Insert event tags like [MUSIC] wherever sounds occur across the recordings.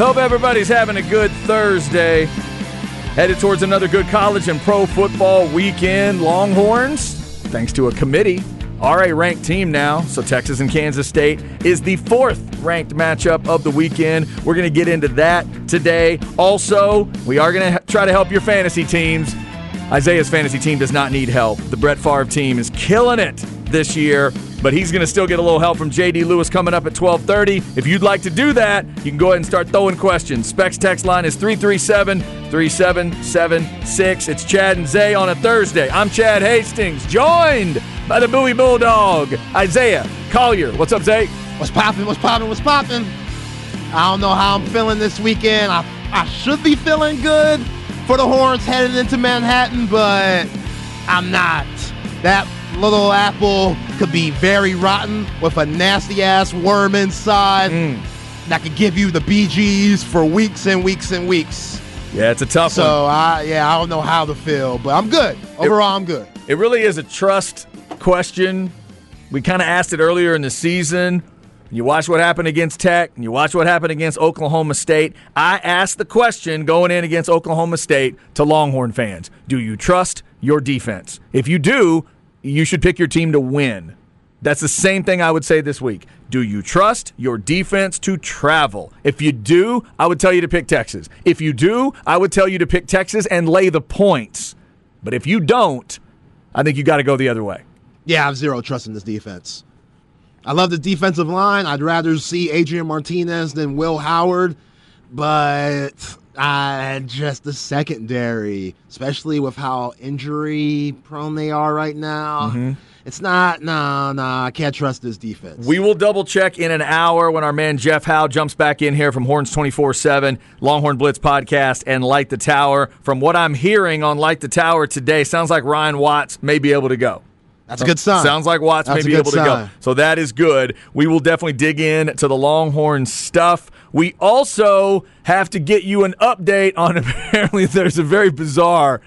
Hope everybody's having a good Thursday. Headed towards another good college and pro football weekend. Longhorns, thanks to a committee, are a ranked team now. So Texas and Kansas State is the fourth ranked matchup of the weekend. We're going to get into that today. Also, we are going to try to help your fantasy teams. Isaiah's fantasy team does not need help. The Brett Favre team is killing it this year, but he's going to still get a little help from JD Lewis coming up at 12:30. If you'd like to do that, you can go ahead and start throwing questions. Specs text line is 337-3776. It's Chad and Zay on a Thursday. I'm Chad Hastings, joined by the Bowie Bulldog, Isaiah Collier. What's up, Zay? What's popping? What's popping? What's popping? I don't know how I'm feeling this weekend. I, I should be feeling good for the Horns headed into Manhattan, but I'm not. That little apple could be very rotten with a nasty ass worm inside mm. that could give you the BGs for weeks and weeks and weeks. Yeah, it's a tough one. So I yeah, I don't know how to feel, but I'm good. Overall, I'm good. It really is a trust question. We kind of asked it earlier in the season. You watch what happened against Tech, and you watch what happened against Oklahoma State. I asked the question going in against Oklahoma State to Longhorn fans Do you trust your defense? If you do, you should pick your team to win. That's the same thing I would say this week. Do you trust your defense to travel? If you do, I would tell you to pick Texas. If you do, I would tell you to pick Texas and lay the points. But if you don't, I think you got to go the other way. Yeah, I have zero trust in this defense. I love the defensive line. I'd rather see Adrian Martinez than Will Howard, but uh, just the secondary, especially with how injury prone they are right now. It's not, no, no, I can't trust this defense. We will double check in an hour when our man Jeff Howe jumps back in here from Horns 24 7, Longhorn Blitz podcast, and Light the Tower. From what I'm hearing on Light the Tower today, sounds like Ryan Watts may be able to go. That's a good sign. Sounds like Watts That's may be good able to go. So that is good. We will definitely dig in to the Longhorn stuff. We also have to get you an update on [LAUGHS] apparently there's a very bizarre.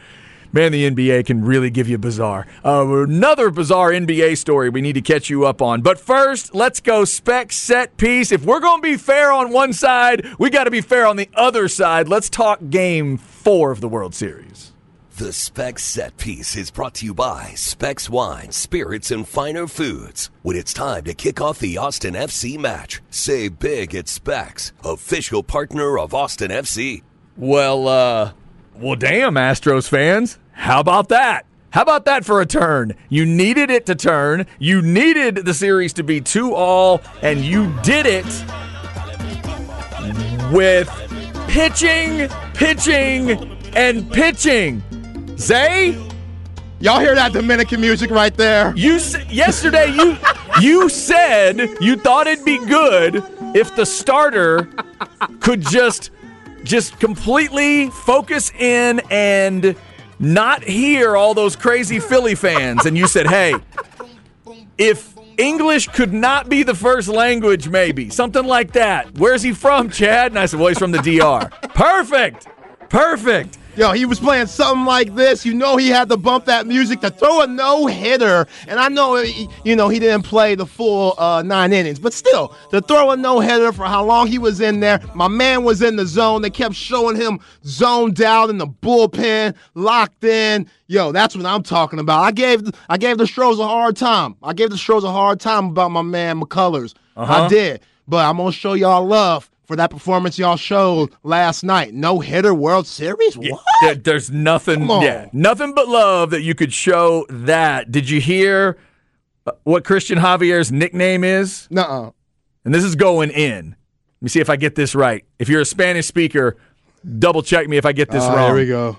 Man, the NBA can really give you bizarre. Uh, another bizarre NBA story we need to catch you up on. But first, let's go spec set piece. If we're going to be fair on one side, we got to be fair on the other side. Let's talk game four of the World Series. The Specs Set Piece is brought to you by Specs Wine, Spirits, and Finer Foods. When it's time to kick off the Austin FC match, say big at Specs, official partner of Austin FC. Well, uh, well, damn, Astros fans. How about that? How about that for a turn? You needed it to turn. You needed the series to be two all, and you did it with pitching, pitching, and pitching. Zay, Y'all hear that Dominican music right there? you yesterday you you said you thought it'd be good if the starter could just just completely focus in and not hear all those crazy Philly fans and you said, "Hey, if English could not be the first language maybe, something like that. Where's he from, Chad?" And I said, "Well, he's from the DR." Perfect. Perfect. Yo, he was playing something like this. You know, he had to bump that music to throw a no hitter. And I know, he- you know, he didn't play the full uh, nine innings, but still, to throw a no hitter for how long he was in there. My man was in the zone. They kept showing him zoned out in the bullpen, locked in. Yo, that's what I'm talking about. I gave I gave the Stros a hard time. I gave the Stros a hard time about my man McCullers. I did. But I'm gonna show y'all love for that performance y'all showed last night. No hitter World Series? What? There- there's nothing, yeah, nothing but love that you could show that. Did you hear uh, what Christian Javier's nickname is? Nuh-uh. And this is going in. Let me see if I get this right. If you're a Spanish speaker, double check me if I get this Uh, wrong. Here we go.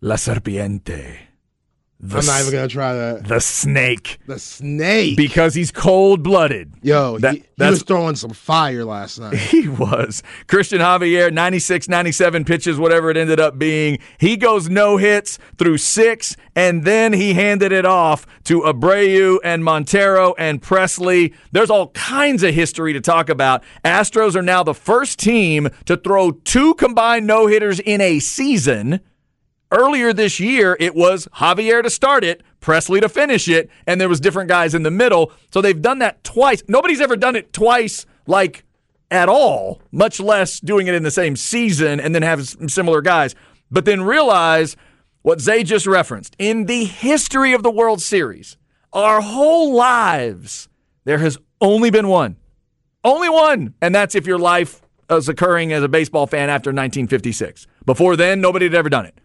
La serpiente. The, I'm not even gonna try that. the snake. The snake. Because he's cold blooded. Yo, That- he, he was throwing some fire last night. [LAUGHS] He was. Christian Javier, 96, 97 pitches, whatever it ended up being. He goes no hits through six, and then he handed it off to Abreu and Montero and Pressly. There's all kinds of history to talk about. Astros are now the first team to throw two combined no hitters in a season. Earlier this year, it was Javier to start it, Pressly to finish it, and there was different guys in the middle. So they've done that twice. Nobody's ever done it twice, like at all, much less doing it in the same season and then have similar guys. But then realize what Zay just referenced in the history of the World Series, our whole lives, there has only been one. Only one. And that's if your life is occurring as a baseball fan after 1956. Before then, nobody had ever done it.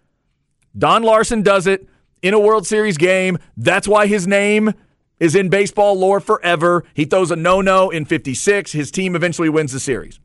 Don Larsen does it in a World Series game. That's why his name is in baseball lore forever. He throws a no no in 56. His team eventually wins the series.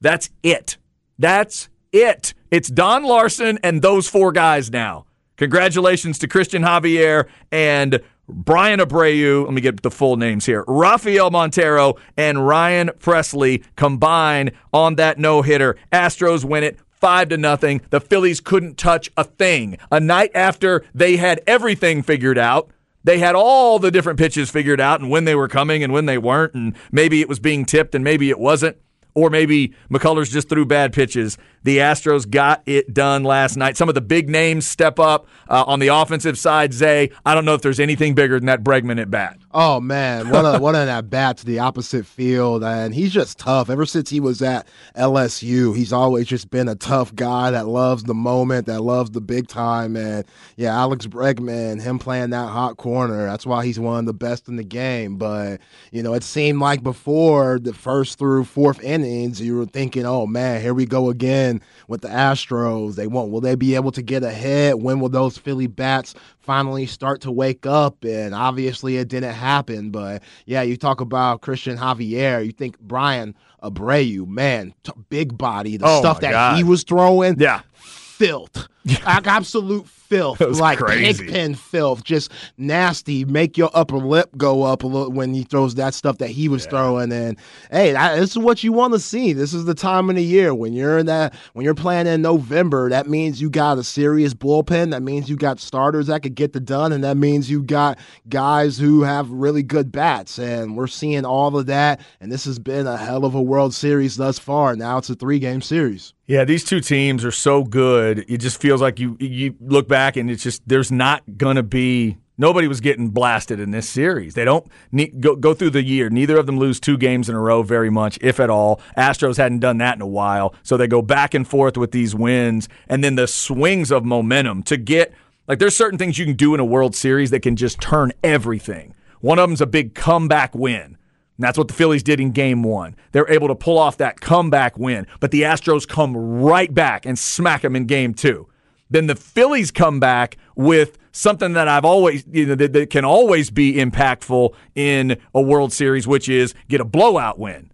That's it. That's it. It's Don Larsen and those four guys now. Congratulations to Christian Javier and Bryan Abreu. Let me get the full names here. Rafael Montero and Ryan Pressly combine on that no hitter. Astros win it five to nothing. The Phillies couldn't touch a thing. A night after they had everything figured out. They had all the different pitches figured out and when they were coming and when they weren't, and maybe it was being tipped and maybe it wasn't. Or maybe McCullers just threw bad pitches. The Astros got it done last night. Some of the big names step up uh, on the offensive side. Zay, I don't know if there's anything bigger than that Bregman at bat. Oh man, what a what an [LAUGHS] at bat to the opposite field, and he's just tough. Ever since he was at LSU, he's always just been a tough guy that loves the moment, that loves the big time. And yeah, Alex Bregman, him playing that hot corner, that's why he's one of the best in the game. But you know, it seemed like before the first through fourth you were thinking, oh man, here we go again with the Astros. They won't. Will they be able to get ahead? When will those Philly bats finally start to wake up? And obviously, it didn't happen. But yeah, you talk about Christian Javier. You think Bryan Abreu, man, t- big body, the Oh, stuff that God. he was throwing, Yeah. filth, [LAUGHS] like absolute filth, [LAUGHS] like crazy. pigpen filth, just nasty. Make your upper lip go up a little when he throws that stuff that he was throwing. And hey, that, this is what you want to see. This is the time of the year when you're in that when you're playing in November. That means you got a serious bullpen. That means you got starters that could get the done, and that means you got guys who have really good bats. And we're seeing all of that. And this has been a hell of a World Series thus far. Now it's a three game series. Yeah, these two teams are so good. It just feels like you you look back and it's just there's not gonna be nobody was getting blasted in this series. They don't need, go go through the year. Neither of them lose two games in a row very much, if at all. Astros hadn't done that in a while, so they go back and forth with these wins, and then the swings of momentum to get like there's certain things you can do in a World Series that can just turn everything. One of them's a big comeback win. And that's what the Phillies did in game one. They're able to pull off that comeback win, but the Astros come right back and smack them in game two. Then the Phillies come back with something that I've always, you know, that, that can always be impactful in a World Series, which is get a blowout win.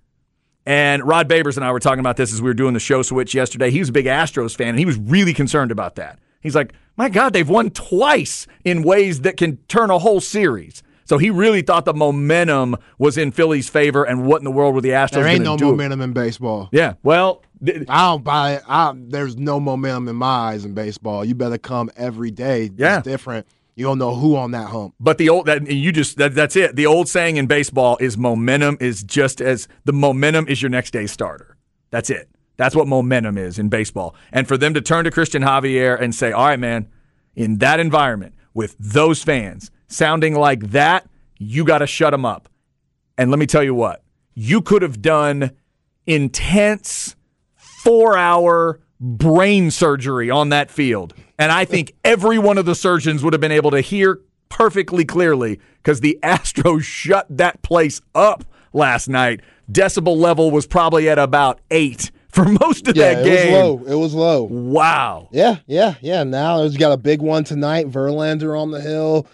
And Rod Babers and I were talking about this as we were doing the show switch yesterday. He was a big Astros fan, and he was really concerned about that. He's like, my God, they've won twice in ways that can turn a whole series. So he really thought the momentum was in Philly's favor, and what in the world were the Astros There ain't no do? momentum in baseball. Yeah, well, th- I don't buy it. I, there's no momentum in my eyes in baseball. You better come every day. Yeah. It's different. You don't know who on that hump. But the old that you just that, that's it. The old saying in baseball is momentum is just as the momentum is your next day's starter. That's it. That's what momentum is in baseball. And for them to turn to Christian Javier and say, "All right, man, in that environment with those fans sounding like that, you got to shut them up." And let me tell you what, you could have done intense four hour brain surgery on that field. And I think [LAUGHS] every one of the surgeons would have been able to hear perfectly clearly because the [LAUGHS] Astros shut that place up last night. decibel level was probably at about eight for most of Yeah, that game. it was low. It was low. Wow. Yeah, yeah, yeah. Now he's got a big one tonight. Verlander on the hill.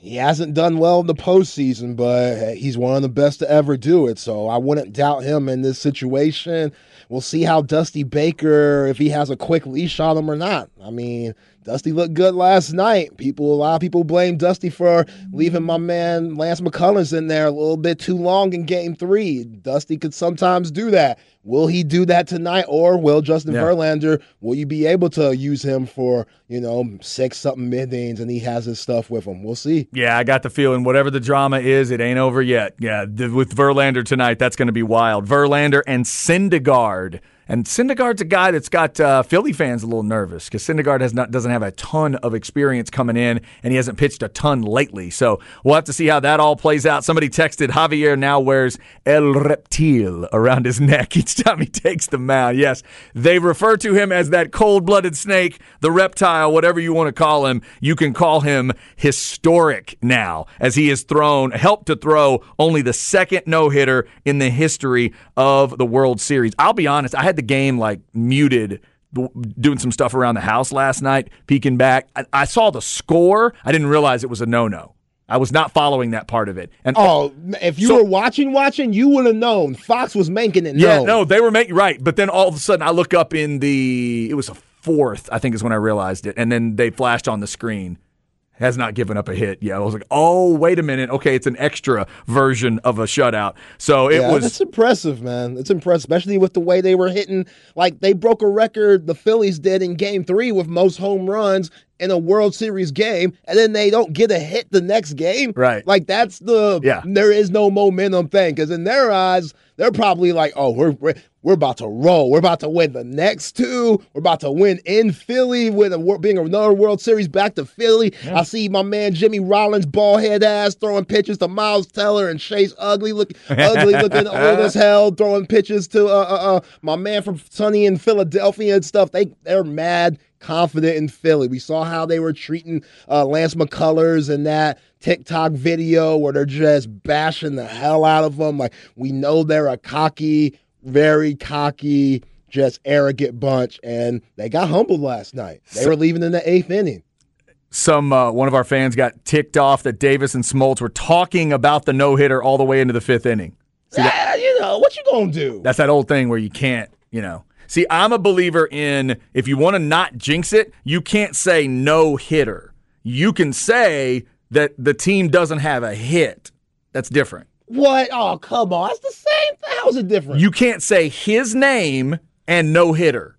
He hasn't done well in the postseason, but he's one of the best to ever do it. So I wouldn't doubt him in this situation. We'll see how Dusty Baker, if he has a quick leash on him or not. I mean, Dusty looked good last night. People, a lot of people blame Dusty for leaving my man Lance McCullers in there a little bit too long in Game Three. Dusty could sometimes do that. Will he do that tonight, or will Justin Yeah. Verlander? Will you be able to use him for you know six something mid innings and he has his stuff with him? We'll see. Yeah, I got the feeling whatever the drama is, it ain't over yet. Yeah, th- with Verlander tonight, that's going to be wild. Verlander and Syndergaard. And Syndergaard's a guy that's got uh, Philly fans a little nervous because Syndergaard has not doesn't have a ton of experience coming in, and he hasn't pitched a ton lately. So we'll have to see how that all plays out. Somebody texted Javier now wears El Reptil around his neck [LAUGHS] each time he takes the mound. Yes, they refer to him as that cold-blooded snake, the reptile, whatever you want to call him. You can call him historic now, as he has thrown, helped to throw only the second no-hitter in the history of the World Series. I'll be honest, I had the game like muted doing some stuff around the house last night, peeking back. I, I saw the score. I didn't realize it was a no-no. I was not following that part of it. And Oh, if you So- were watching, watching, you would have known. Fox was making it yeah, known. no, they were making right. But then all of a sudden, I look up in the it was a fourth, I think is when I realized it, and then they flashed on the screen. Has not given up a hit. Yeah, I was like, oh, wait a minute. Okay, it's an extra version of a shutout. So it yeah, was it's impressive, man. It's impressive, especially with the way they were hitting. Like they broke a record the Phillies did in Game Three with most home runs in a World Series game, and then they don't get a hit the next game. Right. Like that's the Yeah. There is no momentum thing because in their eyes, they're probably like, oh, we're. we're we're about to roll. We're about to win the next two. We're about to win in Philly with a, being another World Series back to Philly. I see my man Jimmy Rollins, ball head ass, throwing pitches to Miles Teller and Chase Utley, look ugly looking [LAUGHS] old as hell, throwing pitches to uh, uh, uh, my man from Sunny in Philadelphia and stuff. They they're mad confident in Philly. We saw how they were treating uh, Lance McCullers and that TikTok video where they're just bashing the hell out of them. Like we know they're a cocky, very cocky, just arrogant bunch, and they got humbled last night. They were leaving in the eighth inning. some uh, one of our fans got ticked off that Davis and Smoltz were talking about the no hitter all the way into the fifth inning. Ah, you know what you gonna do? That's that old thing where you can't, you know. See, I'm a believer in if you want to not jinx it, you can't say no hitter. You can say that the team doesn't have a hit. That's different. What? Oh, come on. That's the same thing. How's it different? You can't say his name and no hitter.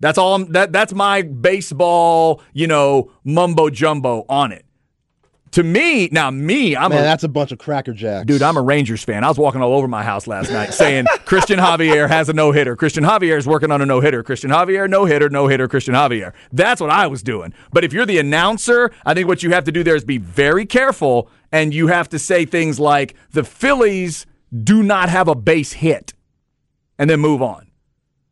That's all. I'm, that that's my baseball, you know, mumbo jumbo on it. To me, now me, I'm Man, a that's a bunch of cracker jacks. Dude, I'm a Rangers fan. I was walking all over my house last night saying [LAUGHS] Christian Javier has a no hitter. Christian Javier is working on a no hitter. Christian Javier, no hitter, no hitter, Christian Javier. That's what I was doing. But if you're the announcer, I think what you have to do there is be very careful and you have to say things like the Phillies do not have a base hit and then move on.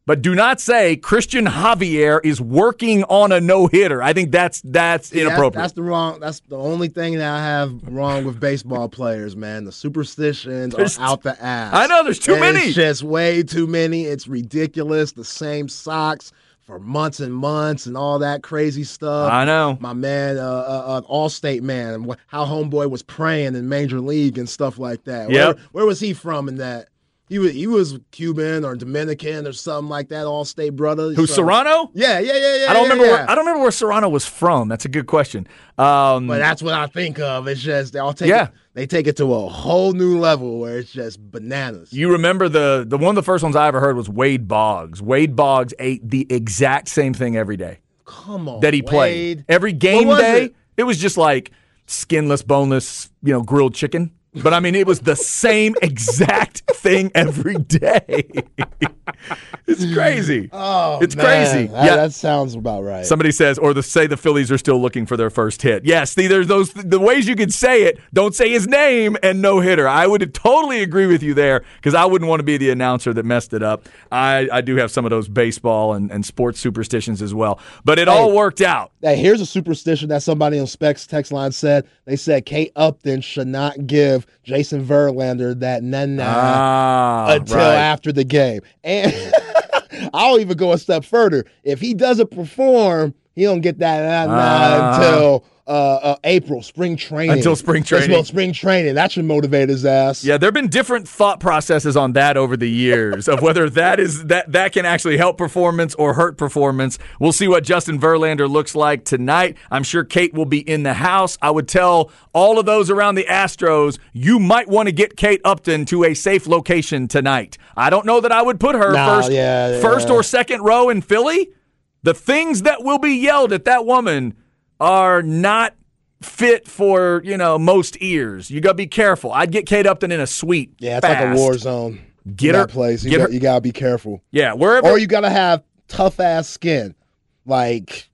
But do not say Christian Javier is working on a no hitter. I think that's that's Yeah, inappropriate. That's the wrong. That's the only thing that I have wrong with baseball players, man. The superstitions There's- are out the ass. I know, there's too And many. It's just way too many. It's ridiculous. The same socks for months and months and all that crazy stuff. I know. My man, uh, uh, uh Allstate man, how homeboy was praying in Major League and stuff like that. Yep. Where, where was he from in that? He was he was Cuban or Dominican or something like that. All state brother. Who, So- Cerrano? Yeah, yeah, yeah, yeah. I don't yeah, remember. yeah. Where, I don't remember where Cerrano was from. That's a good question. Um, But that's what I think of. It's just they all take Yeah. it, they take it to a whole new level where it's just bananas. you remember the the one of the first ones I ever heard was Wade Boggs. Wade Boggs ate the exact same thing every day Come on, that he played. Every game day, it? it was just like skinless, boneless, you know, grilled chicken. But I mean, it was the same exact thing every day. it's crazy. Oh, it's man. crazy. That, yeah, that sounds about right. Somebody says, or the say the Phillies are still looking for their first hit. Yes, see, there's those the ways you could say it. Don't say his name and no hitter. I would totally agree with you there because I wouldn't want to be the announcer that messed it up. I, I do have some of those baseball and, and sports superstitions as well, but it all worked out. Hey, here's a superstition that somebody on Specs text line said. They said Kate Upton should not give give Jason Verlander that nana Ah, until right. after the game. And [LAUGHS] I'll even go a step further. If he doesn't perform, he don't get that nana Ah. until uh, uh, April, spring training. Until spring training. about spring training. That should motivate his ass. Yeah, there have been different thought processes on that over the years of whether that is that that can actually help performance or hurt performance. We'll see what Justin Verlander looks like tonight. I'm sure Kate will be in the house. I would tell all of those around the Astros, you might want to get Kate Upton to a safe location tonight. I don't know that I would put her Nah, first yeah, first or second row in Philly. The things that will be yelled at that woman are not fit for you know most ears. You gotta be careful. I'd get Kate Upton in a suite. Yeah, it's like a war zone. Get her- place. You get got, her- you gotta be careful. Yeah, wherever. Or you gotta have tough ass skin, like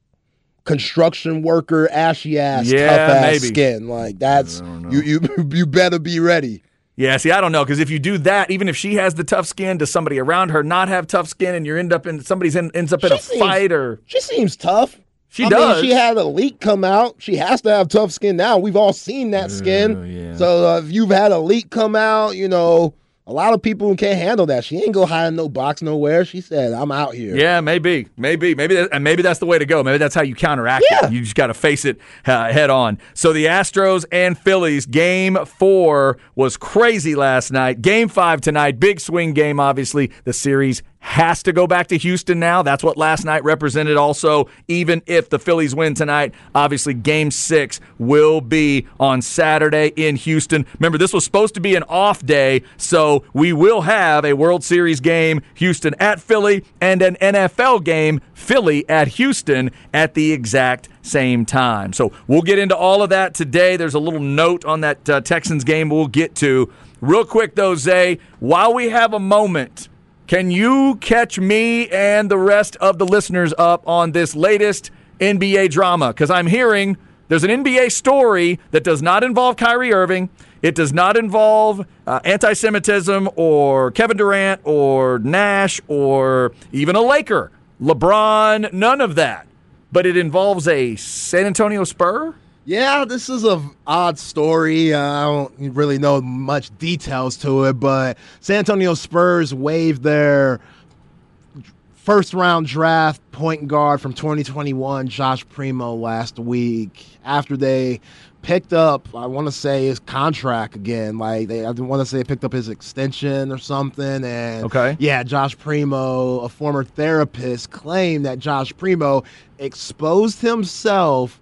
construction worker ashy ass Yeah, tough ass maybe. skin. Like that's you you [LAUGHS] you better be ready. yeah, see, I don't know because if you do that, even if she has the tough skin, does somebody around her not have tough skin, and you end up in somebody's in, ends up in She a seems- fight or She seems tough. She I does. Mean, she had a leak come out. She has to have tough skin now. We've all seen that skin. yeah. So uh, if you've had a leak come out, you know, a lot of people can't handle that. She ain't go hide in no box nowhere. She said, "I'm out here." Yeah, maybe, maybe, maybe, that, and maybe that's the way to go. Maybe that's how you counteract Yeah. it. You just got to face it uh, head on. So the Astros and Phillies game four was crazy last night. Game five tonight, big swing game. Obviously, the series has to go back to Houston now. That's what last night represented. Also, even if the Phillies win tonight, obviously Game Six will be on Saturday in Houston. Remember, this was supposed to be an off day, so we will have a World Series game, Houston at Philly, and an NFL game, Philly at Houston, at the exact same time. So we'll get into all of that today. There's a little note on that uh, Texans game we'll get to. Real quick, though, Zay, while we have a moment, can you catch me and the rest of the listeners up on this latest NBA drama? Because I'm hearing there's an NBA story that does not involve Kyrie Irving. It does not involve uh, anti Semitism or Kevin Durant or Nash or even a Laker. LeBron, none of that. But it involves a San Antonio Spur? Yeah, this is a odd story. Uh, I don't really know much details to it, but San Antonio Spurs waived their first round draft point guard from 2021, Josh Primo, last week after they picked up, I want to say his contract again. Like they, I want to say they picked up his extension or something. And Okay. yeah, Josh Primo, a former therapist, claimed that Josh Primo exposed himself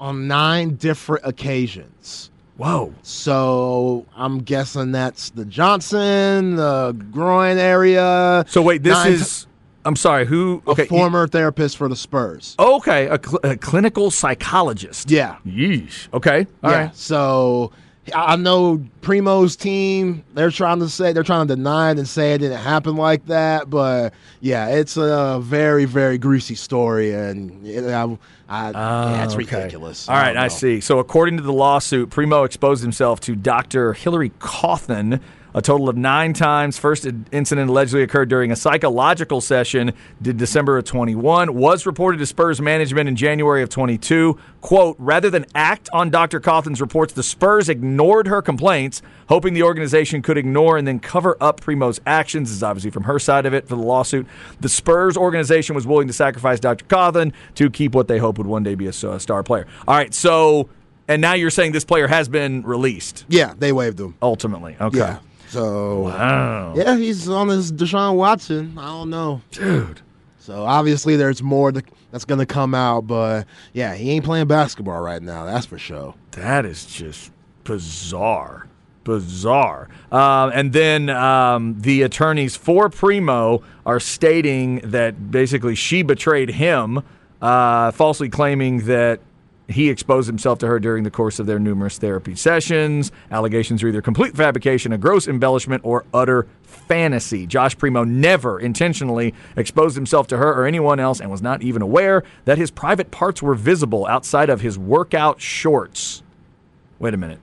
on nine different occasions. Whoa. So I'm guessing that's the Johnson, the groin area. So wait, this Nine is. I'm sorry, who? a Okay. former therapist for the Spurs. Okay, a, cl- a clinical psychologist. Yeah. Yeesh. Okay. All yeah. right. So I I know Primo's team, they're trying to say, they're trying to deny it and say it didn't happen like that. But yeah, it's a very, very greasy story. And it, I, I, yeah, it's Oh, okay. ridiculous. All right, don't I see. So, according to the lawsuit, Primo exposed himself to Dr. Hillary Cawthon a total of nine times. First incident allegedly occurred during a psychological session in December of 21. Was reported to Spurs management in January of 22. Quote, rather than act on Dr. Cawthon's reports, the Spurs ignored her complaints, hoping the organization could ignore and then cover up Primo's actions. This is obviously from her side of it for the lawsuit. The Spurs organization was willing to sacrifice Dr. Cawthon to keep what they hope would one day be a star player. All right, so, and now you're saying this player has been released Yeah, they waived him. ultimately. Okay. Yeah. So Wow. yeah, he's on this Deshaun Watson. I don't know. Dude. So obviously there's more that's going to come out, but yeah, he ain't playing basketball right now. That's for sure. That is just bizarre. Bizarre. Um, and then um, the attorneys for Primo are stating that basically she betrayed him, uh, falsely claiming that he exposed himself to her during the course of their numerous therapy sessions. Allegations are either complete fabrication, a gross embellishment, or utter fantasy. Josh Primo never intentionally exposed himself to her or anyone else and was not even aware that his private parts were visible outside of his workout shorts. Wait a minute.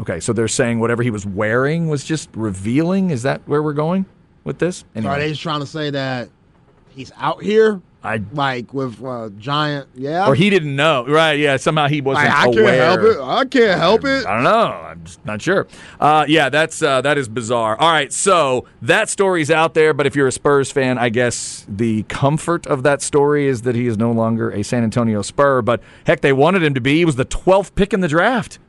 Okay, so they're saying whatever he was wearing was just revealing. Is that where we're going with this? Anyway. are they just trying to say that he's out here I like with uh, Giant. Yeah, or he didn't know, right? Yeah, somehow he wasn't Like, I can't help it. I can't help it. I don't know. I'm just not sure. Uh, yeah, that's uh, that is bizarre. All right, so that story's out there, but if you're a Spurs fan, I guess the comfort of that story is that he is no longer a San Antonio Spur. But heck, they wanted him to be. He was the 12th pick in the draft.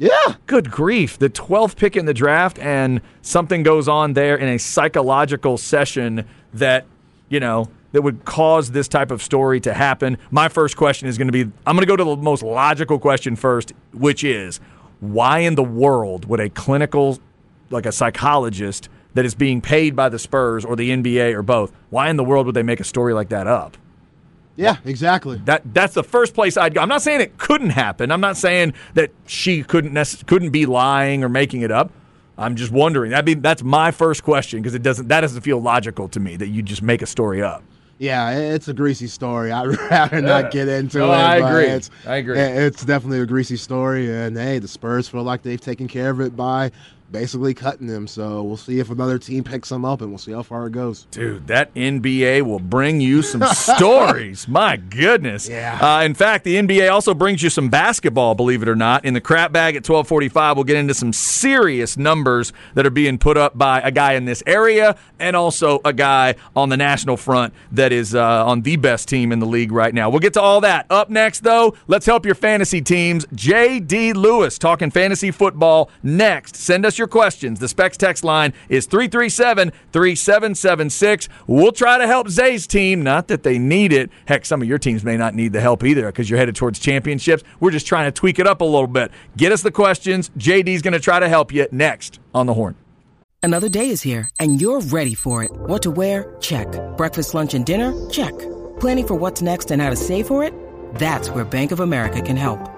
Yeah, Good grief, the 12th pick in the draft, and something goes on there in a psychological session that you know that would cause this type of story to happen. My first question is going to be I'm going to go to the most logical question first, which is why in the world would a clinical, like a psychologist that is being paid by the Spurs or the NBA or both, why in the world would they make a story like that up? yeah, exactly. That that's the first place I'd go. I'm not saying it couldn't happen. I'm not saying that she couldn't necess- couldn't be lying or making it up. I'm just wondering. I mean, that's my first question because it doesn't that doesn't feel logical to me that you just make a story up. Yeah, it's a greasy story. [LAUGHS] I'd rather not get into No, it. I agree. It's, I agree. It's definitely a greasy story, and hey, the Spurs feel like they've taken care of it by basically cutting them. So we'll see if another team picks them up, and we'll see how far it goes. Dude, that NBA will bring you some [LAUGHS] stories. My goodness. Yeah. Uh, in fact, the NBA also brings you some basketball, believe it or not. In the crap bag at 1245, we'll get into some serious numbers that are being put up by a guy in this area and also a guy on the national front that is uh, on the best team in the league right now. We'll get to all that. Up next, though, let's help your fantasy teams. J.D. Lewis talking fantasy football next. Send us your questions. The Specs text line is 337 3776. We'll try to help Zay's team. Not that they need it. Heck, some of your teams may not need the help either because you're headed towards championships. We're just trying to tweak it up a little bit. Get us the questions. JD's going to try to help you next on the horn. Another day is here, and you're ready for it. What to wear? Check. Breakfast, lunch, and dinner? Check. Planning for what's next and how to save for it? That's where Bank of America can help.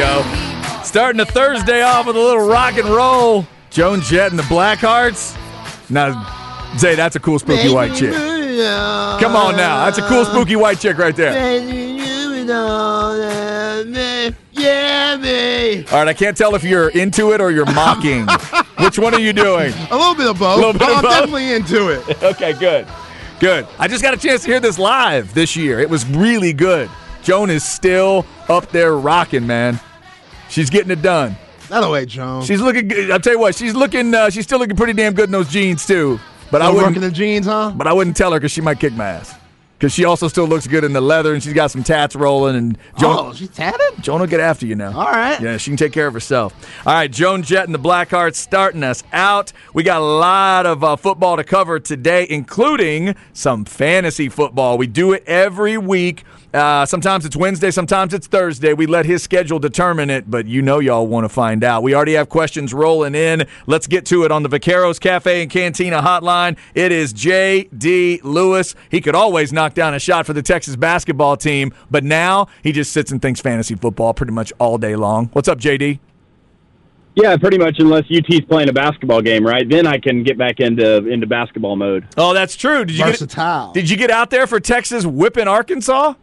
Go. Starting a Thursday off with a little rock and roll. Joan Jett and the Blackhearts. Now, Zay, that's a cool spooky white chick. Come on now. That's a cool spooky white chick right there. Yeah, me. All right, I can't tell if you're into it or you're [LAUGHS] mocking. Which one are you doing? A little bit of both. little bit of I'm both? definitely into it. [LAUGHS] Okay, good. Good. I just got a chance to hear this live this year. It was really good. Joan is still up there rocking, man. She's getting it done. That away, Jones. She's looking good. I'll tell you what, she's looking uh, she's still looking pretty damn good in those jeans too. But I Still wouldn't the jeans, huh? but I wouldn't tell her cuz she might kick my ass. Cuz she also still looks good in the leather and she's got some tats rolling and Joan oh, she's tatted? Joan will get after you now. All right. Yeah, she can take care of herself. All right, Joan Jett and the Blackhearts starting us out. We got a lot of uh, football to cover today, including some fantasy football. We do it every week. Uh, sometimes it's Wednesday, sometimes it's Thursday. We let his schedule determine it, but you know y'all want to find out. We already have questions rolling in. Let's get to it on the Vaqueros Cafe and Cantina hotline. It is J.D. Lewis. He could always knock down a shot for the Texas basketball team, but now he just sits and thinks fantasy football pretty much all day long. What's up, J.D.? Yeah, pretty much. Unless UT's playing a basketball game, right? Then I can get back into into basketball mode. Oh, that's true. Did you Versatile. get Did you get out there for Texas whipping Arkansas?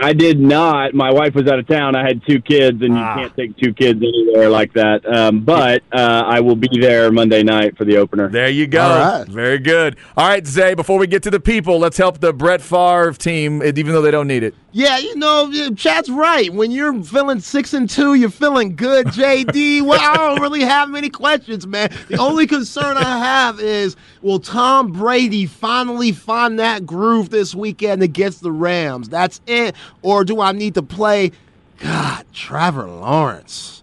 I did not. My wife was out of town. I had two kids, and Ah. you can't take two kids anywhere like that. Um, but uh, I will be there Monday night for the opener. There you go. All right. Very good. All right, Zay, before we get to the people, let's help the Brett Favre team, even though they don't need it. Yeah, you know, Chad's right. When you're feeling six and two, you're feeling good, [LAUGHS] JD. well, I don't really have many questions, man. The only concern I have is will Tom Brady finally find that groove this weekend against the Rams? That's it. Or do I need to play, God, Trevor Lawrence?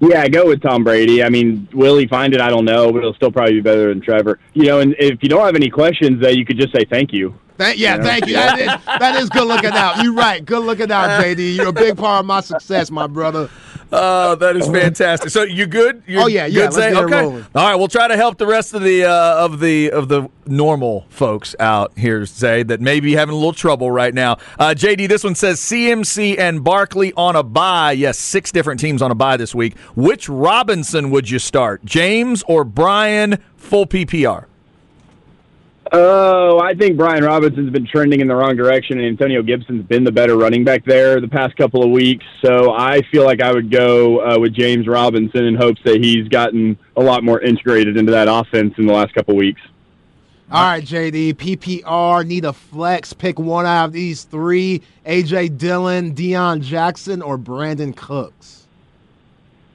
Yeah, I go with Tom Brady. I mean, will he find it? I don't know, but it'll still probably be better than Trevor. You know, and if you don't have any questions, uh, you could just say thank you. Thank, yeah, thank you. That is, that is good looking out. You're right. Good looking out, JD. You're a big part of my success, my brother. [LAUGHS] Oh, that is fantastic. So you good? You're Oh, yeah, yeah, Good let's okay. All right, we'll try to help the rest of the uh, of the of the normal folks out here, say that may be having a little trouble right now. Uh, JD, this one says CMC and Barkley on a buy. Yes, six different teams on a buy this week. Which Robinson would you start, James or Brian? Full PPR. Oh, I think Brian Robinson's been trending in the wrong direction, and Antonio Gibson's been the better running back there the past couple of weeks. So I feel like I would go uh, with James Robinson in hopes that he's gotten a lot more integrated into that offense in the last couple of weeks. All right, JD. PPR need a flex. Pick one out of these three: AJ Dillon, Deon Jackson, or Brandin Cooks.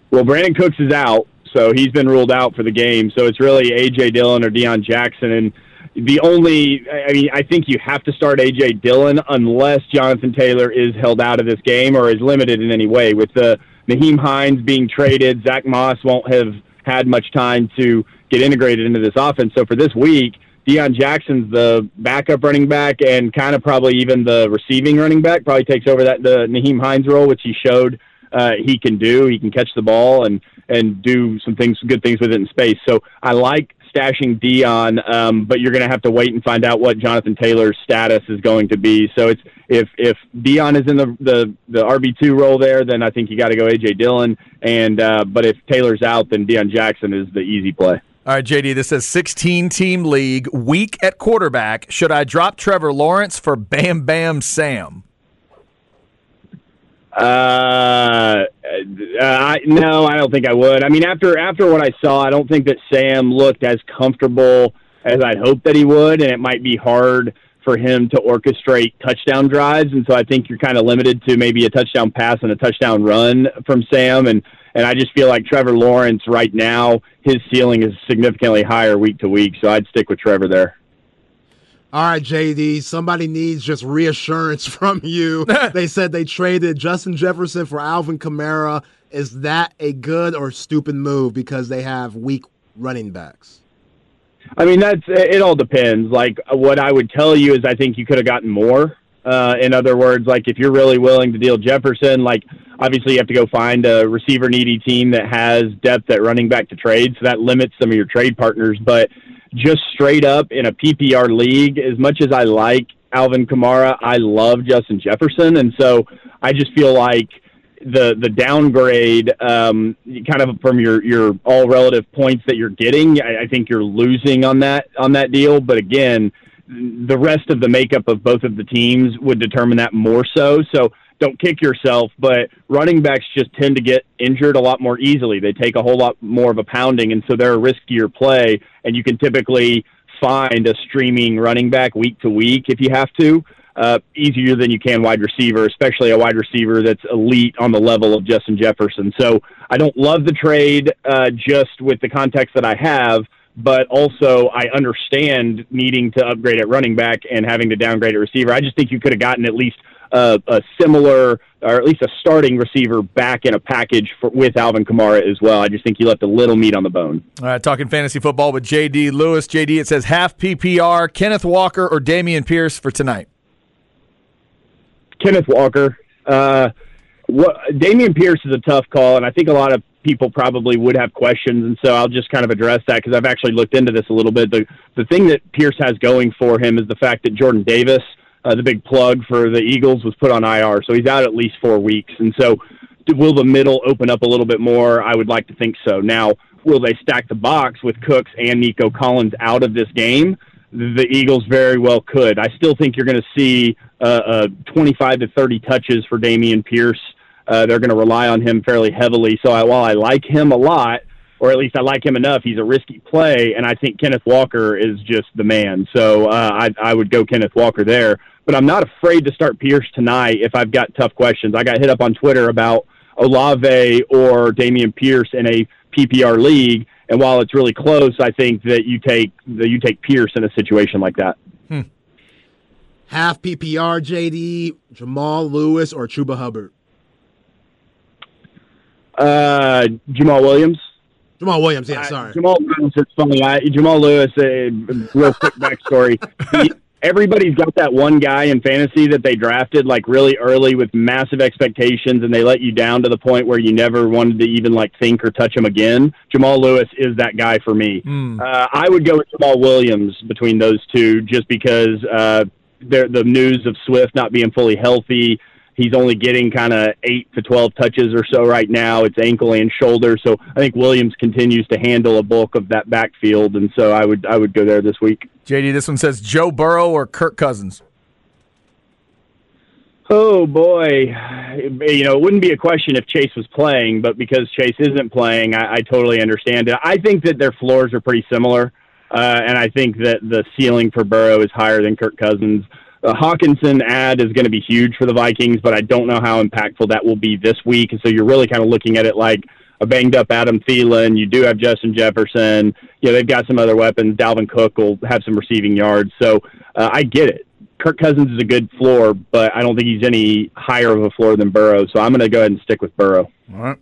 Well, Brandin Cooks is out, so he's been ruled out for the game. So it's really A.J. Dillon or Deon Jackson. And the only, I mean, I think you have to start A.J. Dillon unless Jonathan Taylor is held out of this game or is limited in any way. With the Nyheim Hines being traded, Zach Moss won't have had much time to get integrated into this offense. So for this week, Deon Jackson's the backup running back and kind of probably even the receiving running back. Probably takes over that the Nyheim Hines role, which he showed uh, he can do. He can catch the ball and and do some things, good things with it in space. So I like stashing Deon, um, but you're going to have to wait and find out what Jonathan Taylor's status is going to be. So it's if if Deon is in the the, the RB two role there, then I think you got to go AJ Dillon. And uh, but if Taylor's out, then Deon Jackson is the easy play. All right, JD, this says 16 team league, weak at quarterback. Should I drop Trevor Lawrence for Bam Bam Sam? Uh, I, no, I don't think I would. I mean, after after what I saw, I don't think that Sam looked as comfortable as I'd hoped that he would, and it might be hard for him to orchestrate touchdown drives. And so I think you're kind of limited to maybe a touchdown pass and a touchdown run from Sam. And and I just feel like Trevor Lawrence right now, his ceiling is significantly higher week to week. So I'd stick with Trevor there. All right, JD. Somebody needs just reassurance [LAUGHS] from you. [LAUGHS] they said they traded Justin Jefferson for Alvin Kamara. Is that a good or stupid move because they have weak running backs? I mean, that's it. All depends. Like what I would tell you is, I think you could have gotten more. Uh, in other words, like if you're really willing to deal Jefferson, like obviously you have to go find a receiver needy team that has depth at running back to trade, so that limits some of your trade partners. But just straight up in a PPR league, as much as I like Alvin Kamara, I love Justin Jefferson, and so I just feel like the the downgrade, um, kind of from your your all relative points that you're getting, I, I think you're losing on that on that deal. But again, the rest of the makeup of both of the teams would determine that more so. So don't kick yourself, but running backs just tend to get injured a lot more easily. They take a whole lot more of a pounding, and so they're a riskier play. And you can typically find a streaming running back week to week if you have to. Uh, easier than you can wide receiver, especially a wide receiver that's elite on the level of Justin Jefferson. So I don't love the trade uh, just with the context that I have, but also I understand needing to upgrade at running back and having to downgrade at receiver. I just think you could have gotten at least a, a similar or at least a starting receiver back in a package for, with Alvin Kamara as well. I just think you left a little meat on the bone. All right, talking fantasy football with JD Lewis. JD, it says half PPR, Kenneth Walker or Dameon Pierce for tonight. Kenneth Walker. Uh, what Dameon Pierce is a tough call, and I think a lot of people probably would have questions, and so I'll just kind of address that because I've actually looked into this a little bit. The the thing that Pierce has going for him is the fact that Jordan Davis, uh, the big plug for the Eagles, was put on IR, so he's out at least four weeks, and so will the middle open up a little bit more? I would like to think so. Now, will they stack the box with Cooks and Nico Collins out of this game? The Eagles very well could. I still think you're going to see uh, uh, 25 to 30 touches for Dameon Pierce. Uh, they're going to rely on him fairly heavily. So I, while I like him a lot, or at least I like him enough, he's a risky play, and I think Kenneth Walker is just the man. So uh, I, I would go Kenneth Walker there. But I'm not afraid to start Pierce tonight if I've got tough questions. I got hit up on Twitter about Olave or Dameon Pierce in a PPR league, and while it's really close, I think that you take that you take Pierce in a situation like that. Hmm. Half PPR, JD, Jamal Lewis, or Chuba Hubbard? Uh, Jamaal Williams. Jamaal Williams, yeah, Uh, sorry. Jamaal Williams is funny. I, Jamal Lewis, a real quick backstory. he, [LAUGHS] everybody's got that one guy in fantasy that they drafted like really early with massive expectations and they let you down to the point where you never wanted to even like think or touch him again. Jamal Lewis is that guy for me. Hmm. Uh, I would go with Jamaal Williams between those two just because uh, the news of Swift not being fully healthy. He's only getting kind of eight to 12 touches or so right now. It's ankle and shoulder. So I think Williams continues to handle a bulk of that backfield. And so I would, I would go there this week. JD, this one says Joe Burrow or Kirk Cousins. Oh boy, you know it wouldn't be a question if Chase was playing, but because Chase isn't playing, I, I totally understand it. I think that their floors are pretty similar, uh, and I think that the ceiling for Burrow is higher than Kirk Cousins. The Hockenson add is going to be huge for the Vikings, but I don't know how impactful that will be this week. And so you're really kind of looking at it like a banged up Adam Thielen. You do have Justin Jefferson. You know they've got some other weapons. Dalvin Cook will have some receiving yards, so uh, I get it. Kirk Cousins is a good floor, but I don't think he's any higher of a floor than Burrow. So I'm going to go ahead and stick with Burrow. All right.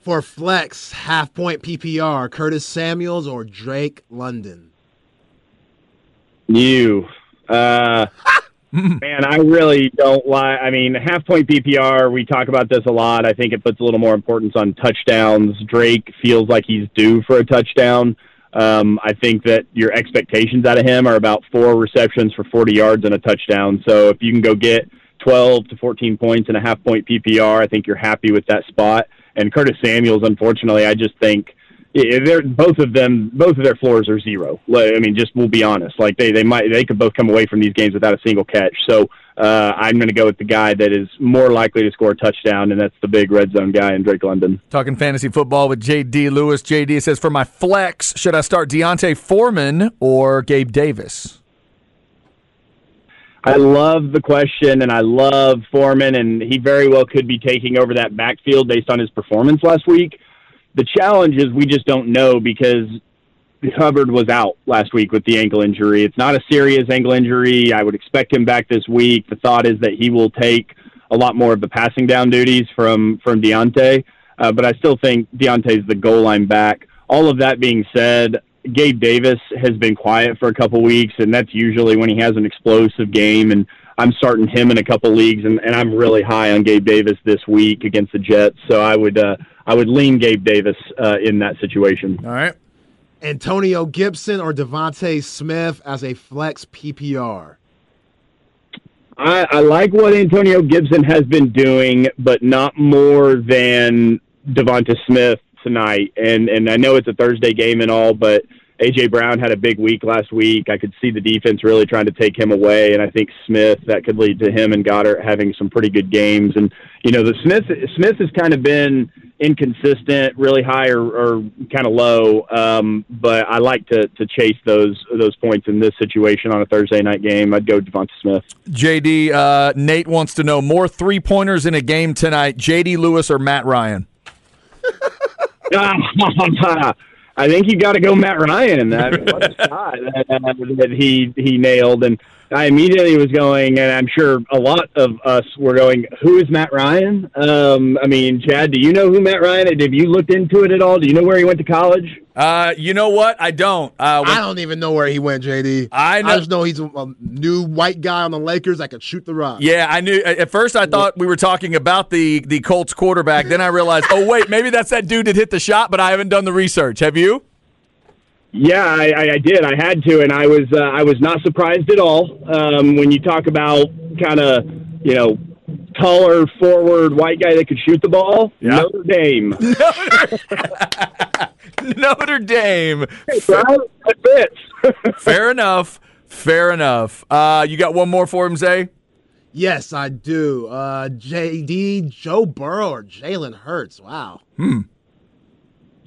For flex, half point PPR, Curtis Samuels or Drake London? You, uh, [LAUGHS] man, I really don't like. I mean, half point PPR. We talk about this a lot. I think it puts a little more importance on touchdowns. Drake feels like he's due for a touchdown. Um, I think that your expectations out of him are about four receptions for 40 yards and a touchdown. So if you can go get 12 to 14 points and a half point PPR, I think you're happy with that spot. And Curtis Samuels, unfortunately, I just think yeah, they're both of them. Both of their floors are zero. Like, I mean, just we'll be honest. Like they, they might they could both come away from these games without a single catch. So uh, I'm going to go with the guy that is more likely to score a touchdown, and that's the big red zone guy in Drake London. Talking fantasy football with JD Lewis. JD says, for my flex, should I start D'Onta Foreman or Gabe Davis? I love the question, and I love Foreman, and he very well could be taking over that backfield based on his performance last week. The challenge is we just don't know because Hubbard was out last week with the ankle injury. It's not a serious ankle injury. I would expect him back this week. The thought is that he will take a lot more of the passing down duties from from D'Onta, uh, but I still think D'Onta's the goal line back. All of that being said, Gabe Davis has been quiet for a couple weeks, and that's usually when he has an explosive game. And I'm starting him in a couple leagues, and, and I'm really high on Gabe Davis this week against the Jets. So I would uh, I would lean Gabe Davis uh, in that situation. All right. Antonio Gibson or DeVonta Smith as a flex PPR? I, I like what Antonio Gibson has been doing, but not more than DeVonta Smith tonight. And and I know it's a Thursday game and all, but AJ Brown had a big week last week. I could see the defense really trying to take him away, and I think Smith that could lead to him and Goedert having some pretty good games. And you know, the Smith Smith has kind of been inconsistent, really high or, or kind of low. Um, but I like to to chase those those points in this situation on a Thursday night game. I'd go DeVonta Smith. JD, uh, Nate wants to know more three pointers in a game tonight. JD Lewis or Matt Ryan? [LAUGHS] [LAUGHS] I think you got to go Matt Ryan in that. What a [LAUGHS] shot that, that he he nailed, and I immediately was going, and I'm sure a lot of us were going, "Who is Matt Ryan?" Um, I mean, Chad, do you know who Matt Ryan is? Have you looked into it at all? Do you know where he went to college? Uh, you know what? I don't. Uh, when- I don't even know where he went, JD. I know- I just know he's a, a new white guy on the Lakers that could shoot the rock. yeah, I knew. At first, I thought we were talking about the the Colts quarterback. Then I realized, oh wait, maybe that's that dude that hit the shot. But I haven't done the research. Have you? Yeah, I, I, I did. I had to, and I was uh, I was not surprised at all um, when you talk about kind of you know taller forward white guy that could shoot the ball. Yeah. Notre Dame. [LAUGHS] Notre Dame. Right? That fits. Fair enough. Fair enough. Uh, you got one more for him, Zay? Yes, I do. Uh, JD, Joe Burrow or Jalen Hurts? Wow. Hmm.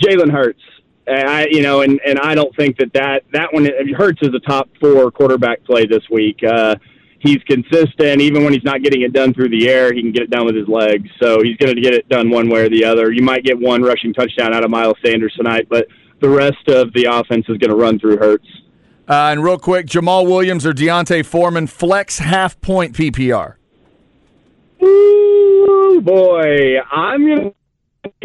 Jalen Hurts. And I, you know, and, and I don't think that that, that one Hurts is a top four quarterback play this week. Uh, he's consistent, even when he's not getting it done through the air, he can get it done with his legs. So he's going to get it done one way or the other. You might get one rushing touchdown out of Miles Sanders tonight, but the rest of the offense is going to run through Hurts. Uh, and real quick, Jamaal Williams or D'Onta Foreman, flex half point PPR. Ooh, boy, I'm going to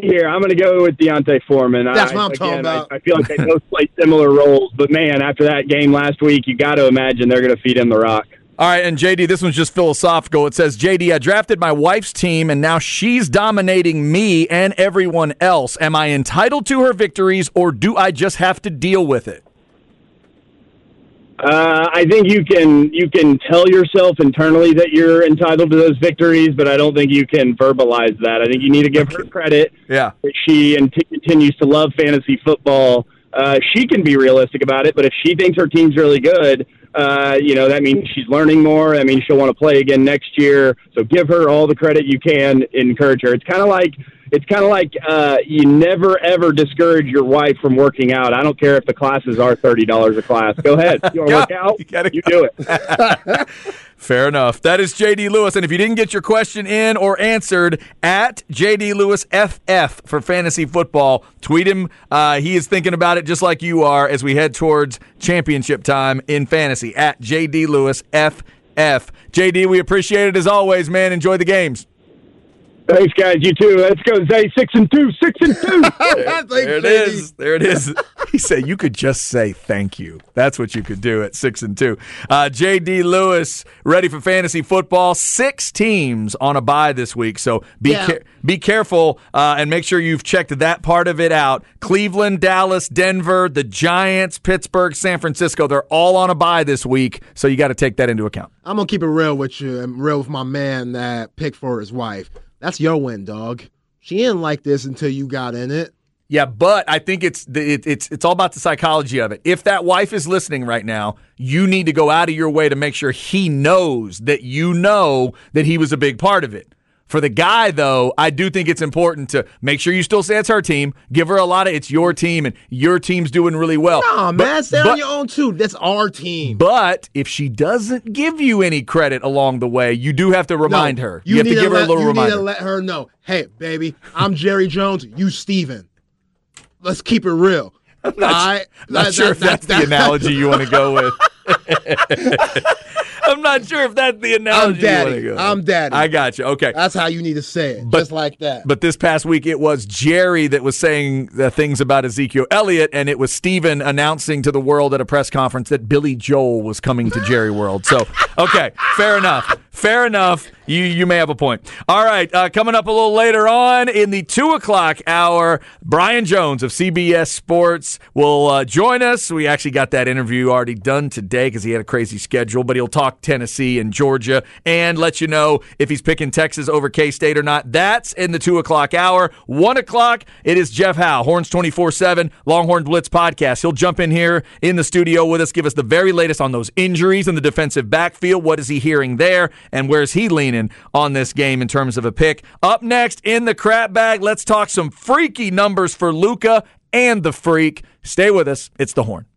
here. I'm going to go with D'Onta Foreman. That's I, what I'm again, talking about. I, I feel like they both [LAUGHS] play similar roles, but man, after that game last week, you got to imagine they're going to feed him the rock. All right, and JD, this one's just philosophical. It says, JD, I drafted my wife's team, and now she's dominating me and everyone else. Am I entitled to her victories, or do I just have to deal with it? Uh, I think you can you can tell yourself internally that you're entitled to those victories, but I don't think you can verbalize that. I think you need to give her credit. Yeah. that she and t- continues to love fantasy football. Uh, she can be realistic about it, but if she thinks her team's really good, uh, you know that means she's learning more. I mean, she'll want to play again next year. So give her all the credit you can. Encourage her. It's kind of like it's kind of like uh, you never ever discourage your wife from working out. I don't care if the classes are thirty dollars a class. Go ahead. You want to [LAUGHS] work out? You gotta you go. do it. [LAUGHS] Fair enough. That is JD Lewis. And if you didn't get your question in or answered, at JD Lewis FF for fantasy football, tweet him. Uh, he is thinking about it just like you are as we head towards championship time in fantasy. At JD Lewis FF. JD, we appreciate it as always, man. Enjoy the games. Thanks, guys. You too. Let's go. Zay six and two. Six and two. [LAUGHS] There it is. There it is. [LAUGHS] He said you could just say thank you. That's what you could do at six and two. Uh, JD Lewis ready for fantasy football. Six teams on a bye this week, so be Yeah. care- be careful uh, and make sure you've checked that part of it out. Cleveland, Dallas, Denver, the Giants, Pittsburgh, San Francisco. They're all on a bye this week, so you got to take that into account. I'm gonna keep it real with you and real with my man that picked for his wife. That's your win, dog. She didn't like this until you got in it. Yeah, but I think it's it, it's it's all about the psychology of it. If that wife is listening right now, you need to go out of your way to make sure he knows that you know that he was a big part of it. For the guy, though, I do think it's important to make sure you still say it's her team. Give her a lot of it's your team and your team's doing really well. Nah, But- man, stay but- on your own too. That's our team. But if she doesn't give you any credit along the way, you do have to remind No, her. You, have to give her let, a little you reminder. You need to let her know. Hey, baby, I'm Jerry Jones. You Stephen. Let's keep it real. [LAUGHS] I'm not, I- not that- sure that- if that's that- the analogy you want to go with. [LAUGHS] [LAUGHS] I'm not sure if that's the analogy daddy. to go. I'm daddy. I got you. Okay. That's how you need to say it, But- just like that. But this past week, it was Jerry that was saying the things about Ezekiel Elliott, and it was Stephen announcing to the world at a press conference that Billy Joel was coming to Jerry World. So, [LAUGHS] okay, fair enough. Fair enough. You you may have a point. All right, uh, coming up a little later on in the two o'clock hour, Brian Jones of CBS Sports will uh, join us. We actually got that interview already done today because he had a crazy schedule, but he'll talk Tennessee and Georgia and let you know if he's picking Texas over K State or not. That's in the two o'clock hour. One o'clock, it is Jeff Howe, Horns 24 7, Longhorn Blitz podcast. He'll jump in here in the studio with us, give us the very latest on those injuries in the defensive backfield. What is he hearing there? And where's he leaning on this game in terms of a pick? Up next in the crap bag, let's talk some freaky numbers for Luka and the freak. Stay with us. It's the Horn.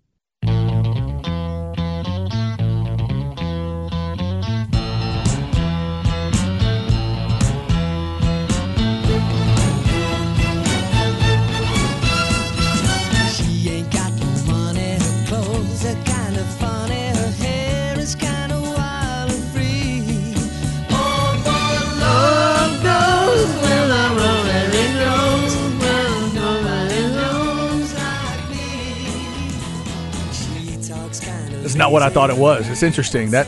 Not what I thought it was. It's interesting. That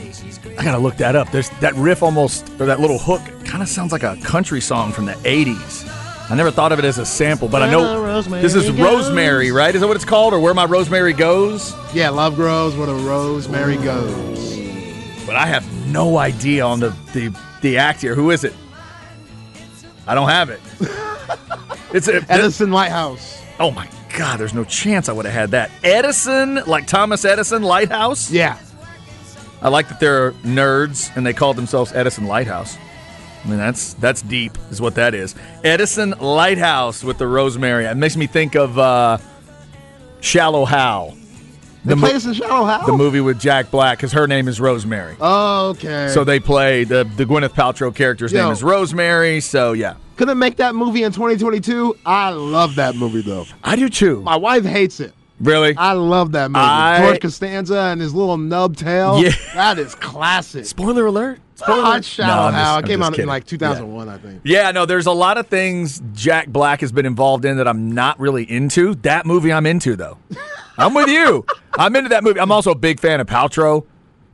I gotta look that up. There's that riff almost or that little hook kind of sounds like a country song from the '80s. I never thought of it as a sample, but I know this is Rosemary, right? Is that what it's called, or Where My Rosemary Goes? yeah, love grows where the rosemary goes. But I have no idea on the the, the act here. Who is it? I don't have it. [LAUGHS] It's a, Edison Lighthouse. oh my god! There's no chance I would have had that. Edison, like Thomas Edison Lighthouse. Yeah. I like that they're nerds and they call themselves Edison Lighthouse. I mean, that's that's deep, is what that is. Edison Lighthouse with the rosemary. It makes me think of uh, Shallow Hal, They the, play mo- in Shallow Hal? the movie with Jack Black, because her name is Rosemary. Oh, okay. So they play the the Gwyneth Paltrow character's Yo. name is Rosemary. So yeah, couldn't make that movie in 2022. I love that movie though. I do too. My wife hates it. Really? I love that movie. I- George Costanza and his little nub tail. Yeah. That is classic. Spoiler alert. Hot Shallow I'm just- Hal. I'm It came out in like 2001, I think. Yeah, no, there's a lot of things Jack Black has been involved in that I'm not really into. That movie I'm into though. I'm with you. [LAUGHS] I'm into that movie. I'm also a big fan of Paltrow.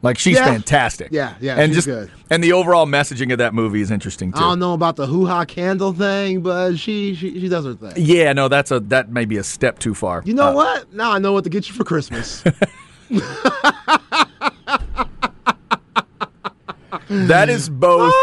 Like she's Yeah. fantastic. Yeah, yeah, And just good. and the overall messaging of that movie is interesting too. I don't know about the hoo ha candle thing, but she, she she does her thing. Yeah, no, that's a that may be a step too far. You know Uh, what? Now I know what to get you for Christmas. [LAUGHS] [LAUGHS] That is both.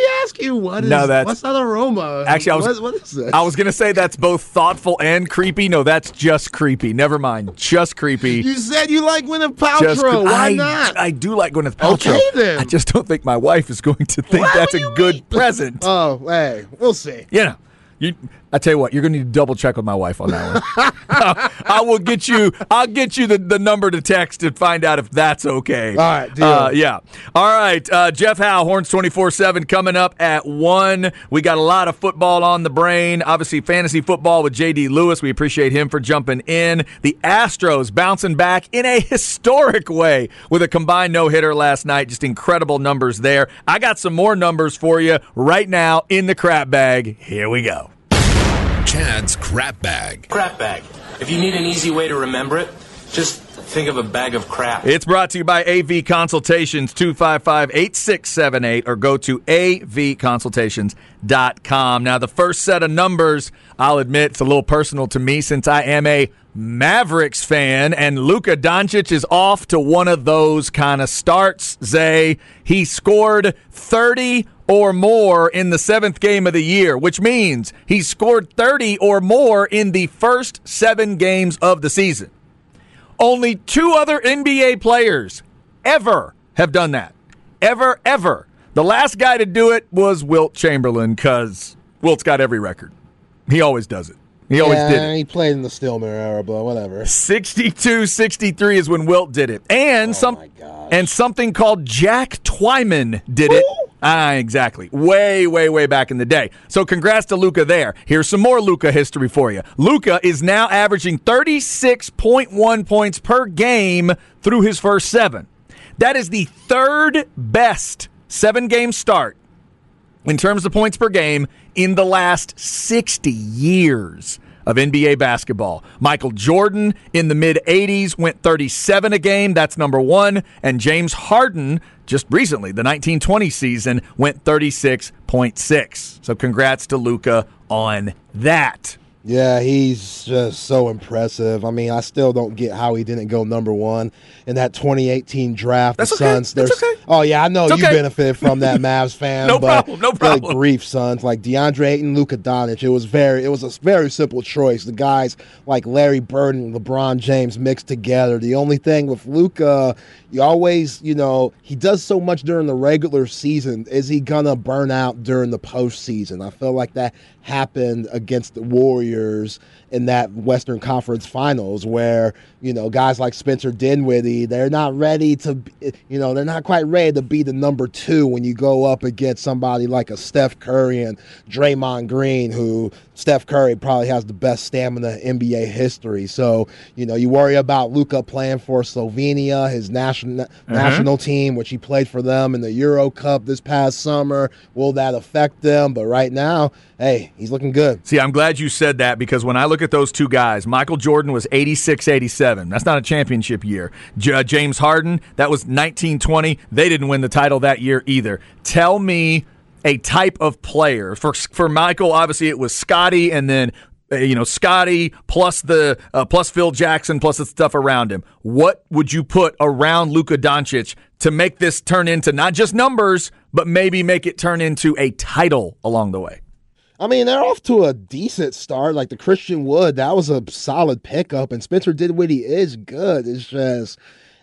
Man, can't wait. Wendy ask you what is No, that's- what's that aroma? Actually, I was what, what is this? I was gonna say that's both thoughtful and creepy. No, that's just creepy. Never mind, just creepy. You said you like Gwyneth just Paltrow. cre- Why I, not? I do like Gwyneth Paltrow. Okay, then. I just don't think my wife is going to think What that's a good mean? present. oh, hey, we'll see. Yeah. you. I tell you what, you're going to need to double check with my wife on that one. [LAUGHS] I will get you. I'll get you the, the number to text to find out if that's okay. All right, deal. Uh, yeah. All right. Uh, Jeff Howe, Horns twenty four seven, coming up at one. We got a lot of football on the brain. Obviously, fantasy football with J.D. Lewis. We appreciate him for jumping in. The Astros bouncing back in a [LAUGHS] historic way with a combined no hitter last night. Just incredible numbers there. I got some more numbers for you right now in the crap bag. Here we go. Chad's crap bag. Crap bag. If you need an easy way to remember it, just think of a bag of crap. It's brought to you by AV Consultations 255 8678 or go to avconsultations.com. Now, the first set of numbers, I'll admit, it's a little personal to me since I am a Mavericks fan, and Luka Doncic is off to one of those kind of starts. Zay, he scored 30 or more in the seventh game of the year, which means he scored 30 or more in the first seven games of the season. Only two other NBA players ever have done that. Ever, ever. The last guy to do it was Wilt Chamberlain because Wilt's got every record. He always does it. He always yeah, did it. he played in the Stillman era, but whatever. 62 63 is when Wilt did it. And oh some Oh gosh. and something called Jack Twyman did it. Ah, exactly. Way, way, way back in the day. So congrats to Luka there. Here's some more Luka history for you. Luka is now averaging 36.1 points per game through his first seven. That is the third best seven game start in terms of points per game in the last 60 years of NBA basketball. Michael Jordan in the mid 80s went 37 a game. That's number one. And James Harden, just recently, the 1920 season, went 36.6. So congrats to Luka on that. Yeah, he's just so impressive. I mean, I still don't get how he didn't go number one in that 2018 draft. That's the okay. Suns, That's okay. Oh yeah, I know It's you okay. benefited from that, [LAUGHS] Mavs fan. No but problem, no problem. grief, Suns. Like DeAndre Ayton, Luka Doncic. It was very, it was a very simple choice. The guys like Larry Bird and LeBron James mixed together. The only thing with Luka, you always, you know, he does so much during the regular season. Is he gonna burn out during the postseason? I feel like that happened against the Warriors in that Western Conference Finals, where you know guys like Spencer Dinwiddie, they're not ready to, you know, they're not quite ready to be the number two when you go up against somebody like a Steph Curry and Draymond Green, who Steph Curry probably has the best stamina in NBA history. So you know, you worry about Luka playing for Slovenia, his national Uh-huh. national team, which he played for them in the Euro Cup this past summer. Will that affect them? But right now, hey, he's looking good. See, I'm glad you said that because when I look at those two guys, Michael Jordan was 86 87. That's not a championship year. J- uh, James Harden, that was 1920. They didn't win the title that year either. Tell me a type of player. For, for Michael, obviously it was Scottie and then. Uh, You know, Scottie plus the uh, plus Phil Jackson plus the stuff around him. What would you put around Luka Doncic to make this turn into not just numbers, but maybe make it turn into a title along the way? I mean, they're off to a decent start. Like the Christian Wood, that was a solid pickup, and Spencer Dinwiddie is good. It's just,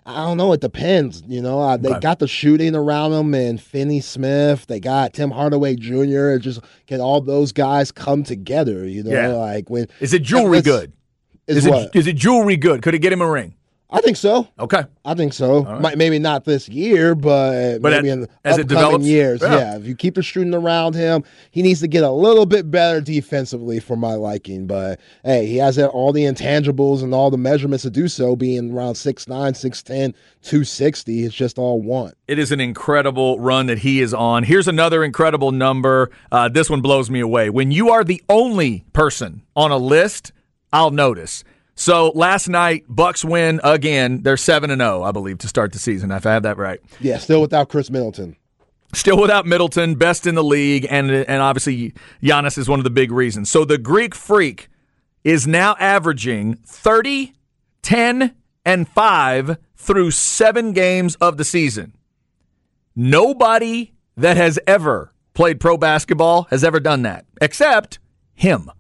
I don't know. It depends. You know, uh, they Okay. got the shooting around them, and Finney Smith. They got Tim Hardaway Jr. It just can all those guys come together. You know, Yeah. like when Is it jewelry good? Is, Is what? it is it jewelry good? Could it get him a ring? I think so. Okay. I think so. Might, maybe not this year, but, But maybe at- in the as it upcoming develops? years. Yeah. Yeah. If you keep the shooting around him, he needs to get a little bit better defensively for my liking. But hey, he has all the intangibles and all the measurements to do so, being around 6'9", 6'10", 260. It's just all one. It is an incredible run that he is on. Here's another incredible number. Uh, this one blows me away. When you are the only person on a list, I'll notice. So last night, Bucks win again. They're seven and zero, I believe, to start the season. If I have that right. Yeah, still without Khris Middleton. Still without Middleton, best in the league, and and obviously Giannis is one of the big reasons. So the Greek Freak is now averaging 30, 10, and 5 through seven games of the season. Nobody that has ever played pro basketball has ever done that, except him.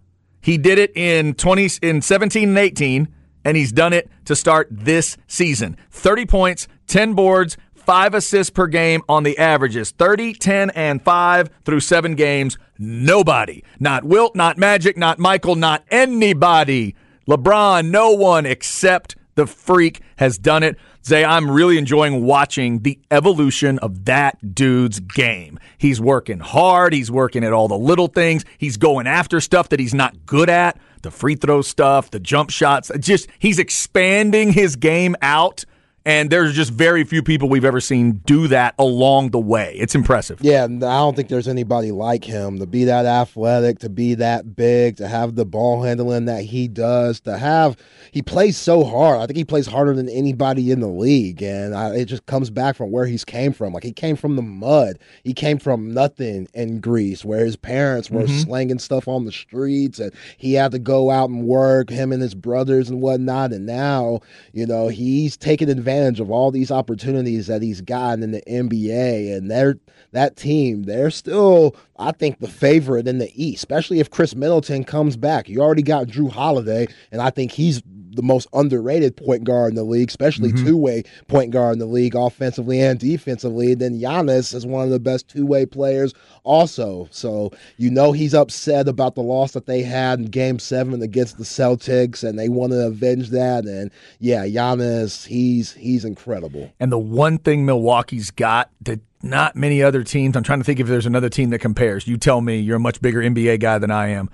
He did it in 20 in 17 and 18 and he's done it to start this season. 30 points, 10 boards, 5 assists per game on the averages. 30, 10 and 5 through 7 games. Nobody. Not Wilt, not Magic, not Michael, not anybody. LeBron, no one except the freak has done it. Zay, I'm really enjoying watching the evolution of that dude's game. He's working hard. He's working at all the little things. He's going after stuff that he's not good at the free throw stuff, the jump shots. Just he's expanding his game out. And there's just very few people we've ever seen do that along the way. It's impressive. Yeah, I don't think there's anybody like him to be that athletic, to be that big, to have the ball handling that he does, to have he plays so hard. I think he plays harder than anybody in the league, and I, it just comes back from where he's came from. Like he came from the mud, he came from nothing in Greece, where his parents were Mhm. slanging stuff on the streets, and he had to go out and work. Him and his brothers and whatnot, and now you know he's taking advantage of all these opportunities that he's gotten in the NBA, and they're that team, they're still, I think, the favorite in the East, especially if Khris Middleton comes back. You already got Jrue Holiday, and I think he's the most underrated point guard in the league, especially Mhm. two-way point guard in the league, offensively and defensively. Then Giannis is one of the best two-way players, also. So you know he's upset about the loss that they had in Game Seven against the Celtics, and they want to avenge that. And yeah, Giannis, he's he's incredible. And the one thing Milwaukee's got that not many other teams, I'm trying to think if there's another team that compares. You tell me, you're a much bigger NBA guy than I am.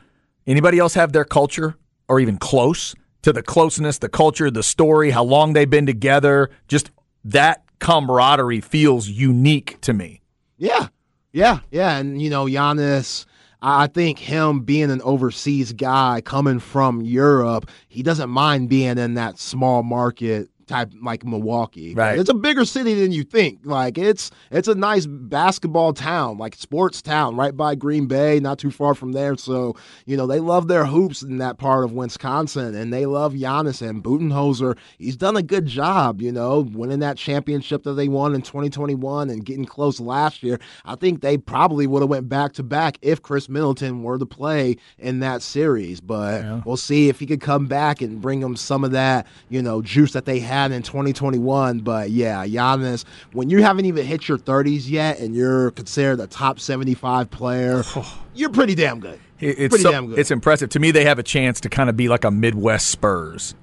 Anybody else have their culture or even close to the closeness, the culture, the story, how long they've been together? Just that camaraderie feels unique to me. Yeah, yeah, yeah. And you know, Giannis. I think him being an overseas guy coming from Europe, he doesn't mind being in that small market type like Milwaukee. Right. It's a bigger city than you think. Like it's it's a nice basketball town, like sports town, right by Green Bay, not too far from there. So, you know, they love their hoops in that part of Wisconsin and they love Giannis and Budenholzer. He's done a good job, you know, winning that championship that they won in 2021 and getting close last year. I think they probably would have went back to back if Khris Middleton were to play in that series. But we'll see if he could come back and bring them some of that, you know, juice that they had in 2021. But yeah, Giannis, when you haven't even hit your 30s yet and you're considered a top 75 player, [SIGHS] oh. you're pretty damn good. It's pretty so- damn good. It's impressive to me. They have a chance to kind of be like a Midwest Spurs.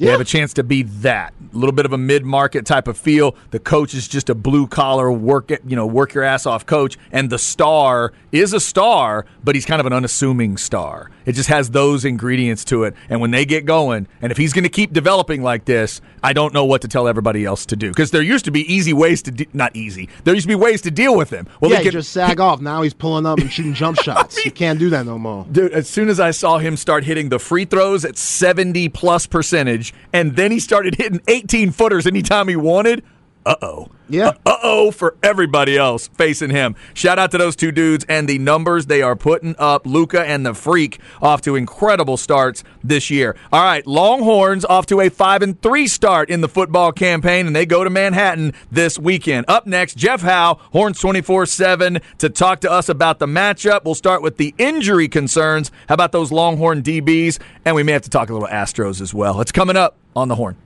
They Yeah. have a chance to be that a little bit of a mid-market type of feel. The coach is just a blue collar work, it- you know, work your ass off coach, and the star is a star, but he's kind of an unassuming star. It just has those ingredients to it. And when they get going, and if he's going to keep developing like this, I don't know what to tell everybody else to do because there used to be easy ways to de- not easy. There used to be ways to deal with him. Well, yeah, can- just sag off. Now he's pulling up and shooting jump [LAUGHS] shots. You can't do that no more. Dude, as soon as I saw him start hitting the free throws at 70 plus percentage, and then he started hitting 18 footers anytime he wanted, uh oh. Yeah. Uh oh for everybody else facing him. Shout out to those two dudes and the numbers they are putting up. Luka and the Freak off to incredible starts this year. All right, Longhorns off to a 5 and 3 start in the football campaign, and they go to Manhattan this weekend. Up next, Jeff Howe, Horns 24 7, to talk to us about the matchup. We'll start with the injury concerns. How about those Longhorn DBs? And we may have to talk a little Astros as well. It's coming up on the Horn.